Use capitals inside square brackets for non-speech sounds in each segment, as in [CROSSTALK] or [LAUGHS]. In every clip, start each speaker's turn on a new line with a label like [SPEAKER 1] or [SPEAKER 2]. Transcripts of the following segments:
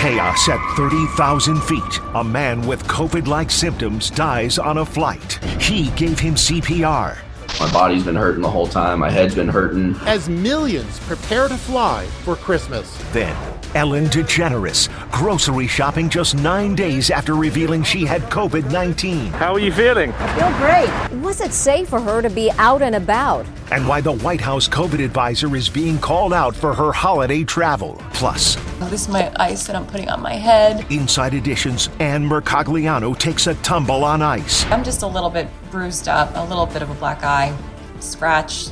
[SPEAKER 1] Chaos at 30,000 feet. A man with COVID like symptoms dies on a flight. He gave him CPR.
[SPEAKER 2] My body's been hurting the whole time. My head's been hurting.
[SPEAKER 3] As millions prepare to fly for Christmas.
[SPEAKER 1] Then, Ellen DeGeneres, grocery shopping just nine days after revealing she had COVID 19.
[SPEAKER 4] How are you feeling?
[SPEAKER 5] I feel great. Was it safe for her to be out and about?
[SPEAKER 1] And why the White House COVID advisor is being called out for her holiday travel. Plus,
[SPEAKER 6] this is my ice that I'm putting on my head.
[SPEAKER 1] Inside Edition's Ann Mercogliano takes a tumble on ice.
[SPEAKER 6] I'm just a little bit bruised up, a little bit of a black eye, scratch,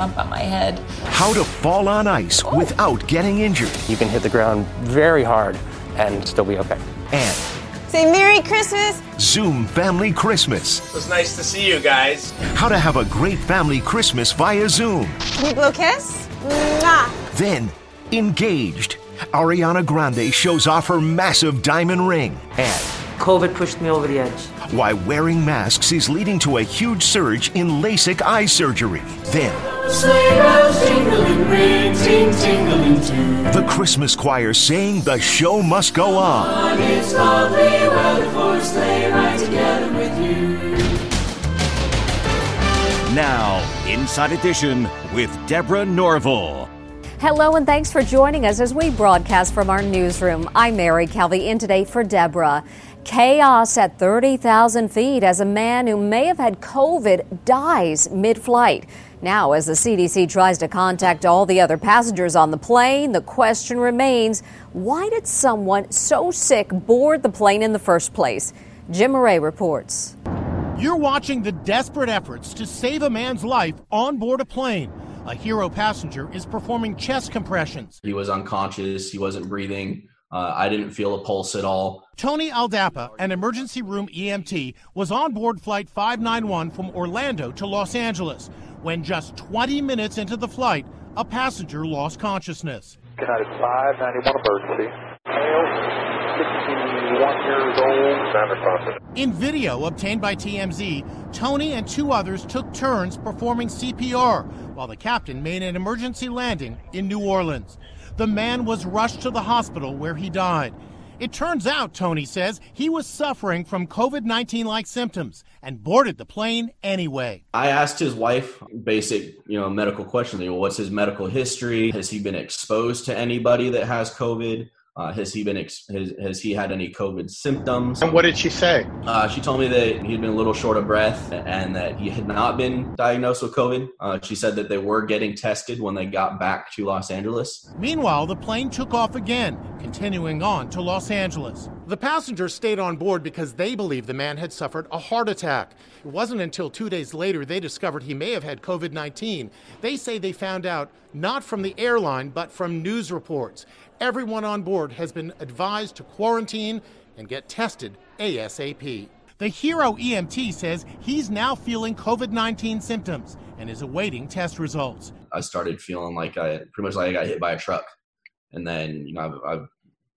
[SPEAKER 6] bump on my head.
[SPEAKER 1] How to fall on ice oh. without getting injured.
[SPEAKER 4] You can hit the ground very hard and still be okay.
[SPEAKER 1] And
[SPEAKER 7] Say Merry Christmas.
[SPEAKER 1] Zoom Family Christmas.
[SPEAKER 8] It was nice to see you guys.
[SPEAKER 1] How to have a great family Christmas via Zoom.
[SPEAKER 7] Can you blow kiss? Mwah.
[SPEAKER 1] Then, engaged. Ariana Grande shows off her massive diamond ring. And
[SPEAKER 9] COVID pushed me over the edge.
[SPEAKER 1] Why wearing masks is leading to a huge surge in LASIK eye surgery. Then, the Christmas choir saying the show must go on.
[SPEAKER 10] Now, Inside Edition with Deborah Norville.
[SPEAKER 5] Hello and thanks for joining us as we broadcast from our newsroom. I'm Mary Calvi in today for Deborah. Chaos at 30,000 feet as a man who may have had COVID dies mid flight. Now, as the CDC tries to contact all the other passengers on the plane, the question remains why did someone so sick board the plane in the first place? Jim Murray reports.
[SPEAKER 3] You're watching the desperate efforts to save a man's life on board a plane. A hero passenger is performing chest compressions.
[SPEAKER 2] He was unconscious, he wasn't breathing. Uh, I didn't feel a pulse at all.
[SPEAKER 3] Tony Aldapa, an emergency room EMT, was on board Flight 591 from Orlando to Los Angeles when just 20 minutes into the flight, a passenger lost consciousness.
[SPEAKER 11] United 591 emergency. Male, 61 years old,
[SPEAKER 3] In video obtained by TMZ, Tony and two others took turns performing CPR while the captain made an emergency landing in New Orleans. The man was rushed to the hospital where he died. It turns out, Tony says, he was suffering from COVID 19 like symptoms and boarded the plane anyway.
[SPEAKER 2] I asked his wife basic, you know, medical questions. What's his medical history? Has he been exposed to anybody that has COVID? Uh, has he been ex- has, has he had any COVID symptoms?
[SPEAKER 3] And what did she say?
[SPEAKER 2] Uh, she told me that he'd been a little short of breath and that he had not been diagnosed with COVID. Uh, she said that they were getting tested when they got back to Los Angeles.
[SPEAKER 3] Meanwhile, the plane took off again, continuing on to Los Angeles. The passengers stayed on board because they believed the man had suffered a heart attack. It wasn't until two days later they discovered he may have had COVID 19. They say they found out not from the airline, but from news reports. Everyone on board has been advised to quarantine and get tested ASAP. The Hero EMT says he's now feeling COVID 19 symptoms and is awaiting test results.
[SPEAKER 2] I started feeling like I pretty much like I got hit by a truck. And then, you know, I've, I've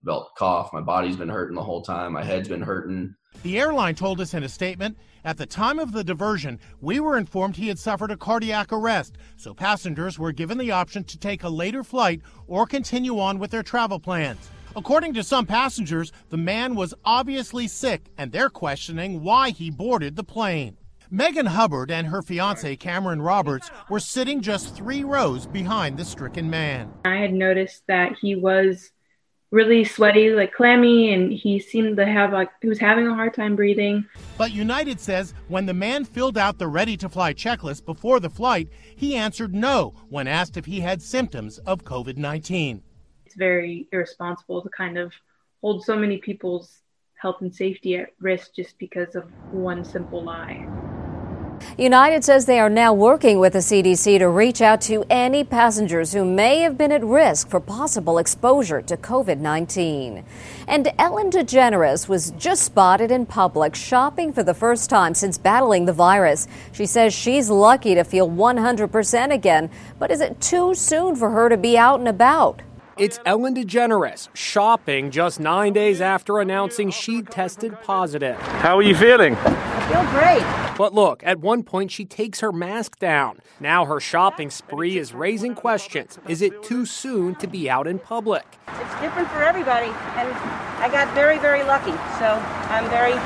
[SPEAKER 2] felt cough. My body's been hurting the whole time. My head's been hurting.
[SPEAKER 3] The airline told us in a statement at the time of the diversion, we were informed he had suffered a cardiac arrest, so passengers were given the option to take a later flight or continue on with their travel plans. According to some passengers, the man was obviously sick, and they're questioning why he boarded the plane. Megan Hubbard and her fiance Cameron Roberts were sitting just three rows behind the stricken man.
[SPEAKER 12] I had noticed that he was really sweaty, like clammy, and he seemed to have like he was having a hard time breathing.
[SPEAKER 3] But United says when the man filled out the ready to fly checklist before the flight, he answered no when asked if he had symptoms of COVID 19.
[SPEAKER 12] It's very irresponsible to kind of hold so many people's health and safety at risk just because of one simple lie.
[SPEAKER 5] United says they are now working with the CDC to reach out to any passengers who may have been at risk for possible exposure to COVID 19. And Ellen DeGeneres was just spotted in public shopping for the first time since battling the virus. She says she's lucky to feel 100% again, but is it too soon for her to be out and about?
[SPEAKER 13] It's Ellen DeGeneres shopping just nine days after announcing she tested positive.
[SPEAKER 14] How are you feeling?
[SPEAKER 15] I feel great.
[SPEAKER 13] But look, at one point she takes her mask down. Now her shopping spree is raising questions. Is it too soon to be out in public?
[SPEAKER 15] It's different for everybody, and I got very, very lucky. So I'm very,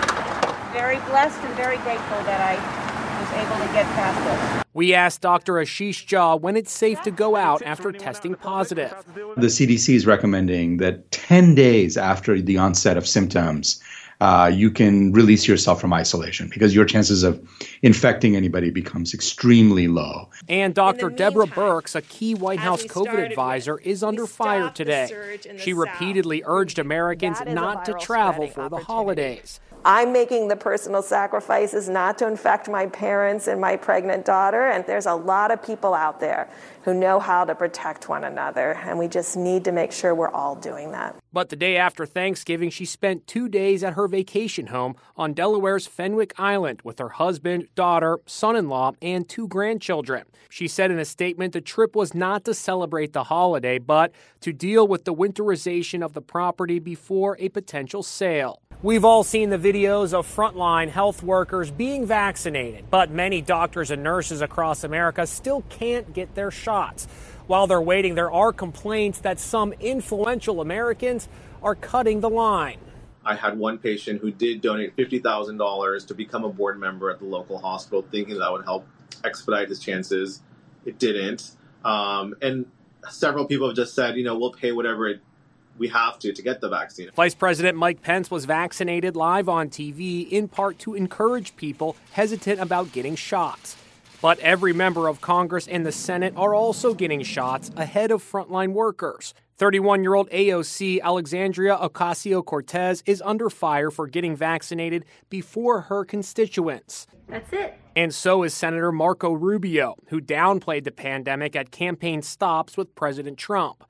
[SPEAKER 15] very blessed and very grateful that I was able to get past this.
[SPEAKER 13] We asked Dr. Ashish Jha when it's safe to go out after testing positive.
[SPEAKER 16] The CDC is recommending that 10 days after the onset of symptoms, uh, you can release yourself from isolation because your chances of infecting anybody becomes extremely low.
[SPEAKER 13] And Dr. Deborah Birx, a key White House COVID advisor, is under fire today. She repeatedly urged Americans not to travel for the holidays.
[SPEAKER 17] I'm making the personal sacrifices not to infect my parents and my pregnant daughter. And there's a lot of people out there who know how to protect one another. And we just need to make sure we're all doing that.
[SPEAKER 13] But the day after Thanksgiving, she spent two days at her vacation home on Delaware's Fenwick Island with her husband, daughter, son in law, and two grandchildren. She said in a statement the trip was not to celebrate the holiday, but to deal with the winterization of the property before a potential sale. We've all seen the videos of frontline health workers being vaccinated, but many doctors and nurses across America still can't get their shots. While they're waiting, there are complaints that some influential Americans are cutting the line.
[SPEAKER 18] I had one patient who did donate $50,000 to become a board member at the local hospital, thinking that would help expedite his chances. It didn't. Um, and several people have just said, you know, we'll pay whatever it we have to to get the vaccine.
[SPEAKER 13] Vice President Mike Pence was vaccinated live on TV in part to encourage people hesitant about getting shots. But every member of Congress and the Senate are also getting shots ahead of frontline workers. 31 year old AOC Alexandria Ocasio Cortez is under fire for getting vaccinated before her constituents.
[SPEAKER 12] That's it.
[SPEAKER 13] And so is Senator Marco Rubio, who downplayed the pandemic at campaign stops with President Trump.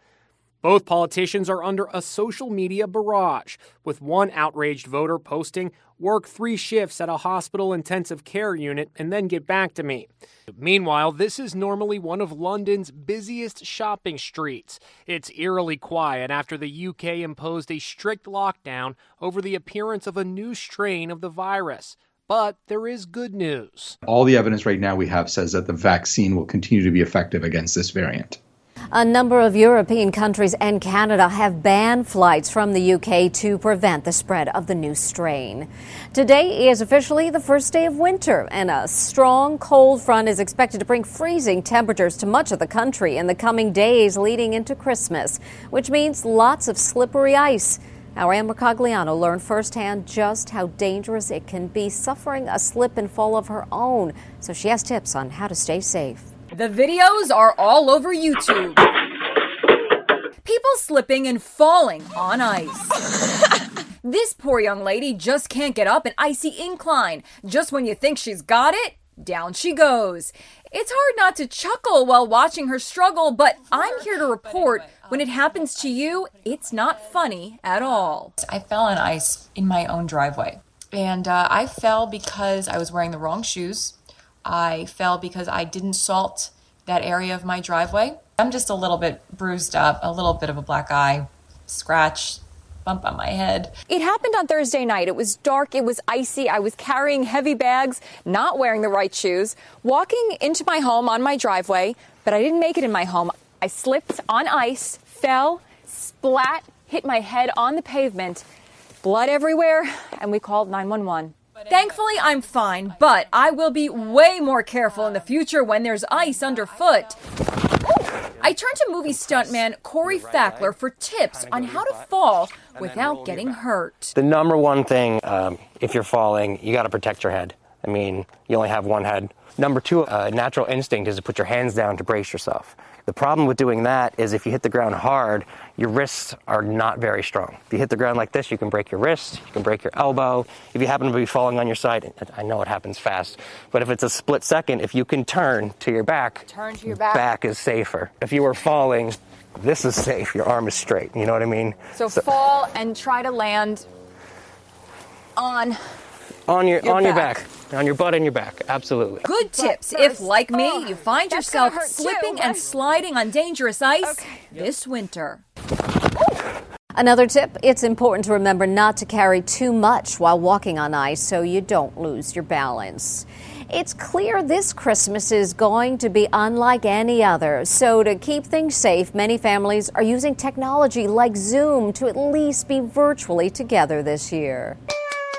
[SPEAKER 13] Both politicians are under a social media barrage, with one outraged voter posting, Work three shifts at a hospital intensive care unit and then get back to me. Meanwhile, this is normally one of London's busiest shopping streets. It's eerily quiet after the UK imposed a strict lockdown over the appearance of a new strain of the virus. But there is good news.
[SPEAKER 16] All the evidence right now we have says that the vaccine will continue to be effective against this variant.
[SPEAKER 5] A number of European countries and Canada have banned flights from the UK to prevent the spread of the new strain. Today is officially the first day of winter, and a strong cold front is expected to bring freezing temperatures to much of the country in the coming days leading into Christmas, which means lots of slippery ice. Our Ann Mercogliano learned firsthand just how dangerous it can be suffering a slip and fall of her own, so she has tips on how to stay safe.
[SPEAKER 19] The videos are all over YouTube. People slipping and falling on ice. [LAUGHS] this poor young lady just can't get up an icy incline. Just when you think she's got it, down she goes. It's hard not to chuckle while watching her struggle, but I'm here to report when it happens to you, it's not funny at all.
[SPEAKER 6] I fell on ice in my own driveway. And uh, I fell because I was wearing the wrong shoes. I fell because I didn't salt that area of my driveway. I'm just a little bit bruised up, a little bit of a black eye, scratch, bump on my head.
[SPEAKER 20] It happened on Thursday night. It was dark, it was icy. I was carrying heavy bags, not wearing the right shoes, walking into my home on my driveway, but I didn't make it in my home. I slipped on ice, fell, splat, hit my head on the pavement, blood everywhere, and we called 911.
[SPEAKER 19] Thankfully, I'm fine, but I will be way more careful in the future when there's ice underfoot. I turned to movie stuntman Corey Fackler for tips on how to fall without getting hurt.
[SPEAKER 4] The number one thing, um, if you're falling, you got to protect your head. I mean, you only have one head. Number two, uh, natural instinct is to put your hands down to brace yourself. The problem with doing that is if you hit the ground hard, your wrists are not very strong. If you hit the ground like this, you can break your wrist, you can break your elbow. If you happen to be falling on your side, I know it happens fast, but if it's a split second, if you can turn to your back,
[SPEAKER 19] turn to your back,
[SPEAKER 4] back is safer. If you were falling, this is safe. Your arm is straight. You know what I mean?
[SPEAKER 19] So, so fall and try to land on
[SPEAKER 4] on your,
[SPEAKER 19] your
[SPEAKER 4] on
[SPEAKER 19] back.
[SPEAKER 4] your back on your butt and your back. Absolutely.
[SPEAKER 19] Good tips if, like me, you find yourself slipping and sliding on dangerous ice okay. this winter.
[SPEAKER 5] Another tip it's important to remember not to carry too much while walking on ice so you don't lose your balance. It's clear this Christmas is going to be unlike any other. So, to keep things safe, many families are using technology like Zoom to at least be virtually together this year.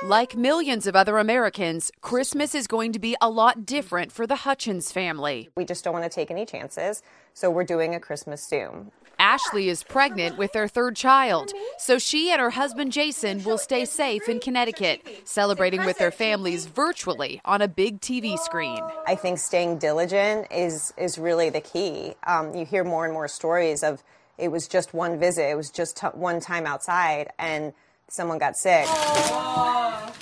[SPEAKER 14] Like millions of other Americans, Christmas is going to be a lot different for the Hutchins family.
[SPEAKER 21] We just don't want to take any chances, so we're doing a Christmas Zoom.
[SPEAKER 14] Ashley is pregnant with their third child, so she and her husband Jason will stay safe in Connecticut, celebrating with their families virtually on a big TV screen.
[SPEAKER 21] I think staying diligent is is really the key. Um, you hear more and more stories of it was just one visit, it was just t- one time outside, and someone got sick.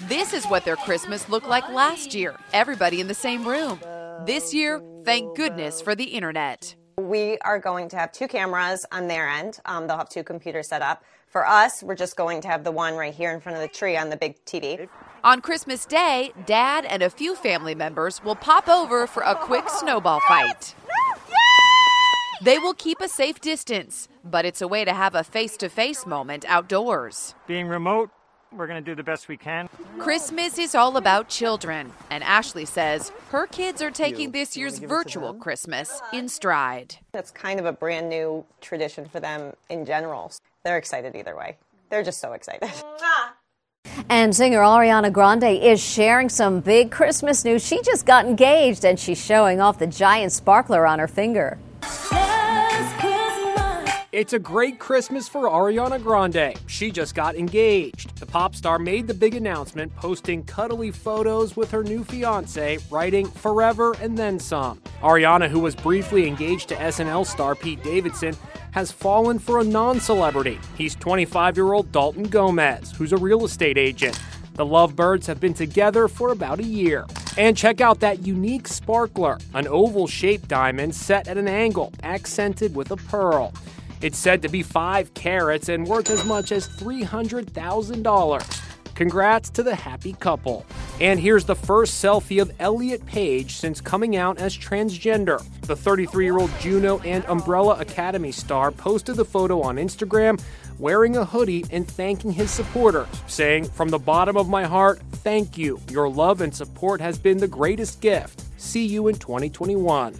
[SPEAKER 14] This is what their Christmas looked like last year. Everybody in the same room. This year, thank goodness for the internet.
[SPEAKER 21] We are going to have two cameras on their end. Um, they'll have two computers set up. For us, we're just going to have the one right here in front of the tree on the big TV.
[SPEAKER 14] On Christmas Day, Dad and a few family members will pop over for a quick snowball fight. They will keep a safe distance, but it's a way to have a face to face moment outdoors.
[SPEAKER 22] Being remote, we're going to do the best we can.
[SPEAKER 14] Christmas is all about children, and Ashley says her kids are taking this year's virtual Christmas in stride.
[SPEAKER 21] That's kind of a brand new tradition for them in general. They're excited either way. They're just so excited.
[SPEAKER 5] And singer Ariana Grande is sharing some big Christmas news. She just got engaged and she's showing off the giant sparkler on her finger.
[SPEAKER 13] It's a great Christmas for Ariana Grande. She just got engaged. The pop star made the big announcement, posting cuddly photos with her new fiance, writing Forever and Then Some. Ariana, who was briefly engaged to SNL star Pete Davidson, has fallen for a non celebrity. He's 25 year old Dalton Gomez, who's a real estate agent. The Lovebirds have been together for about a year. And check out that unique sparkler, an oval shaped diamond set at an angle, accented with a pearl. It's said to be 5 carats and worth as much as $300,000. Congrats to the happy couple. And here's the first selfie of Elliot Page since coming out as transgender. The 33 year old Juno and Umbrella Academy star posted the photo on Instagram wearing a hoodie and thanking his supporters, saying, From the bottom of my heart, thank you. Your love and support has been the greatest gift. See you in 2021.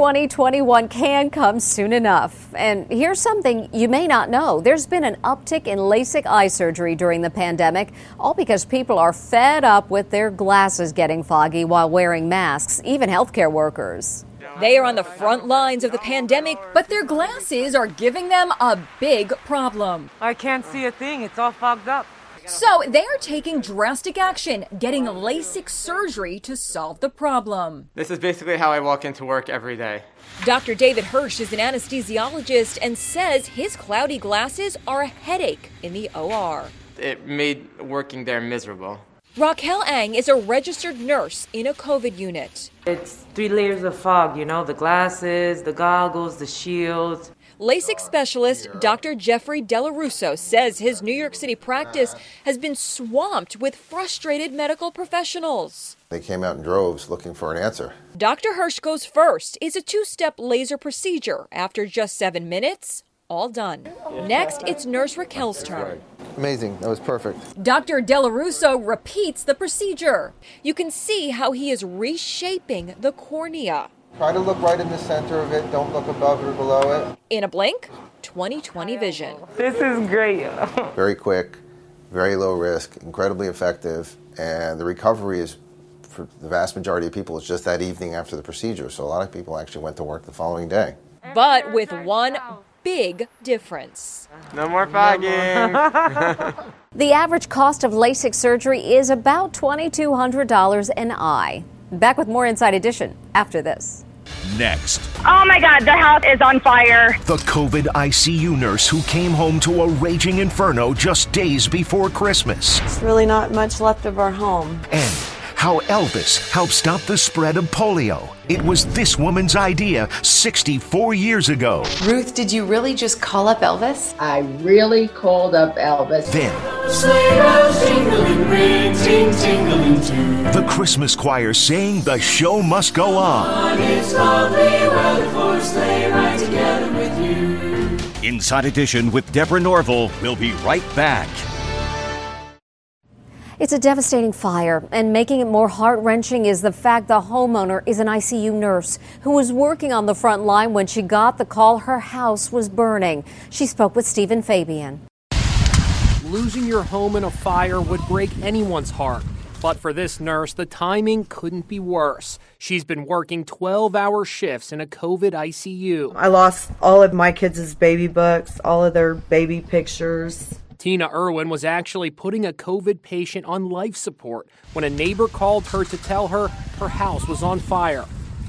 [SPEAKER 5] 2021 can come soon enough. And here's something you may not know there's been an uptick in LASIK eye surgery during the pandemic, all because people are fed up with their glasses getting foggy while wearing masks, even healthcare workers.
[SPEAKER 19] They are on the front lines of the pandemic, but their glasses are giving them a big problem.
[SPEAKER 9] I can't see a thing, it's all fogged up.
[SPEAKER 19] So they are taking drastic action, getting LASIK surgery to solve the problem.
[SPEAKER 23] This is basically how I walk into work every day.
[SPEAKER 19] Dr. David Hirsch is an anesthesiologist and says his cloudy glasses are a headache in the OR.
[SPEAKER 23] It made working there miserable.
[SPEAKER 19] Raquel Ang is a registered nurse in a COVID unit.
[SPEAKER 9] It's three layers of fog, you know, the glasses, the goggles, the shields.
[SPEAKER 19] LASIK specialist Dr. Jeffrey Delarusso says his New York City practice has been swamped with frustrated medical professionals.
[SPEAKER 24] They came out in droves looking for an answer.
[SPEAKER 19] Dr. Hirsch goes first. It's a two step laser procedure. After just seven minutes, all done. Next, it's Nurse Raquel's turn.
[SPEAKER 24] Amazing. That was perfect.
[SPEAKER 19] Dr. Delarusso repeats the procedure. You can see how he is reshaping the cornea.
[SPEAKER 24] Try to look right in the center of it. Don't look above or below it.
[SPEAKER 19] In a blink, 2020 vision.
[SPEAKER 9] This is great. [LAUGHS]
[SPEAKER 24] very quick, very low risk, incredibly effective, and the recovery is for the vast majority of people it's just that evening after the procedure. So a lot of people actually went to work the following day.
[SPEAKER 20] but with one big difference.
[SPEAKER 23] No more fogging. [LAUGHS] [LAUGHS]
[SPEAKER 5] The average cost of LASIK surgery is about $2,200 an eye. Back with more Inside Edition after this.
[SPEAKER 25] Next,
[SPEAKER 26] Oh my god, the house is on fire.
[SPEAKER 25] the COVID ICU nurse who came home to a raging inferno just days before Christmas.
[SPEAKER 27] It's really not much left of our home.
[SPEAKER 25] And how Elvis helped stop the spread of polio. It was this woman's idea 64 years ago.
[SPEAKER 28] Ruth, did you really just call up Elvis?
[SPEAKER 29] I really called up Elvis.
[SPEAKER 25] Then, the Christmas choir saying the show must go on. Inside Edition with Deborah Norville. We'll be right back.
[SPEAKER 5] It's a devastating fire, and making it more heart wrenching is the fact the homeowner is an ICU nurse who was working on the front line when she got the call her house was burning. She spoke with Steven Fabian.
[SPEAKER 13] Losing your home in a fire would break anyone's heart. But for this nurse, the timing couldn't be worse. She's been working 12 hour shifts in a COVID ICU.
[SPEAKER 30] I lost all of my kids' baby books, all of their baby pictures.
[SPEAKER 13] Tina Irwin was actually putting a COVID patient on life support when a neighbor called her to tell her her house was on fire.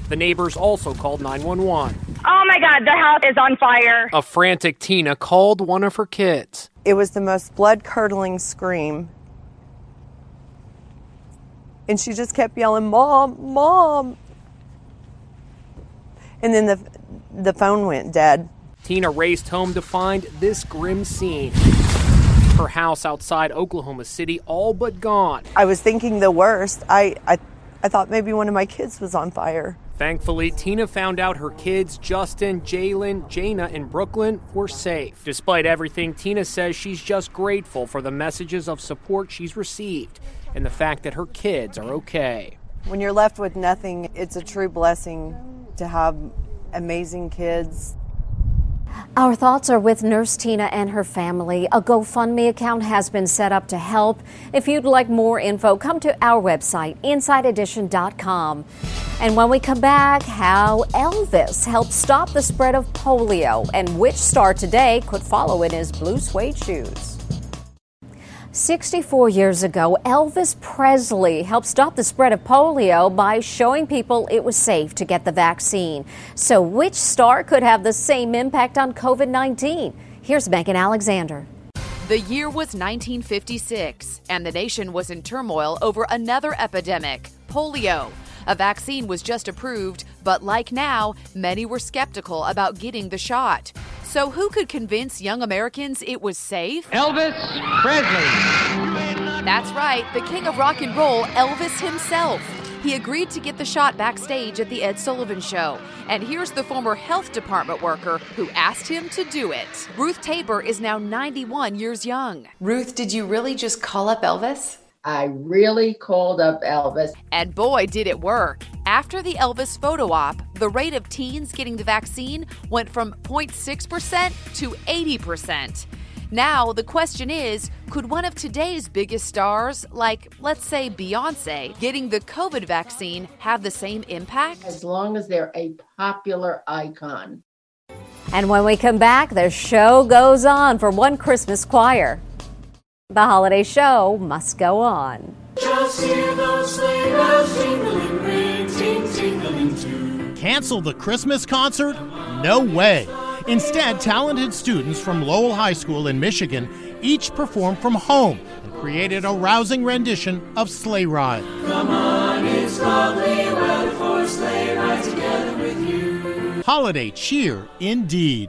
[SPEAKER 13] The neighbors also called 911.
[SPEAKER 26] Oh my god, the house is on fire.
[SPEAKER 13] A frantic Tina called one of her kids.
[SPEAKER 30] It was the most blood curdling scream. And she just kept yelling, Mom, Mom. And then the, the phone went dead.
[SPEAKER 13] Tina raced home to find this grim scene. Her house outside Oklahoma City all but gone.
[SPEAKER 30] I was thinking the worst. I, I, I thought maybe one of my kids was on fire.
[SPEAKER 13] Thankfully, Tina found out her kids, Justin, Jalen, Jana, and Brooklyn, were safe. Despite everything, Tina says she's just grateful for the messages of support she's received and the fact that her kids are okay.
[SPEAKER 30] When you're left with nothing, it's a true blessing to have amazing kids.
[SPEAKER 5] Our thoughts are with Nurse Tina and her family. A GoFundMe account has been set up to help. If you'd like more info, come to our website, InsideEdition.com. And when we come back, how Elvis helped stop the spread of polio and which star today could follow in his blue suede shoes. 64 years ago, Elvis Presley helped stop the spread of polio by showing people it was safe to get the vaccine. So, which star could have the same impact on COVID 19? Here's Megan Alexander.
[SPEAKER 14] The year was 1956, and the nation was in turmoil over another epidemic polio. A vaccine was just approved, but like now, many were skeptical about getting the shot. So, who could convince young Americans it was safe?
[SPEAKER 31] Elvis Presley.
[SPEAKER 14] That's right, the king of rock and roll, Elvis himself. He agreed to get the shot backstage at the Ed Sullivan Show. And here's the former health department worker who asked him to do it. Ruth Tabor is now 91 years young.
[SPEAKER 28] Ruth, did you really just call up Elvis?
[SPEAKER 29] I really called up Elvis.
[SPEAKER 14] And boy, did it work. After the Elvis photo op, the rate of teens getting the vaccine went from 0.6% to 80%. Now, the question is could one of today's biggest stars, like let's say Beyonce, getting the COVID vaccine have the same impact?
[SPEAKER 29] As long as they're a popular icon.
[SPEAKER 5] And when we come back, the show goes on for One Christmas Choir. The holiday show must go on.
[SPEAKER 32] Just hear those bells ring, ting, too.
[SPEAKER 3] Cancel the Christmas concert? No way. Instead, talented students from Lowell High School in Michigan each performed from home and created a rousing rendition of Sleigh Ride.
[SPEAKER 32] Come on, it's lovely weather for a sleigh ride together with you.
[SPEAKER 3] Holiday cheer indeed.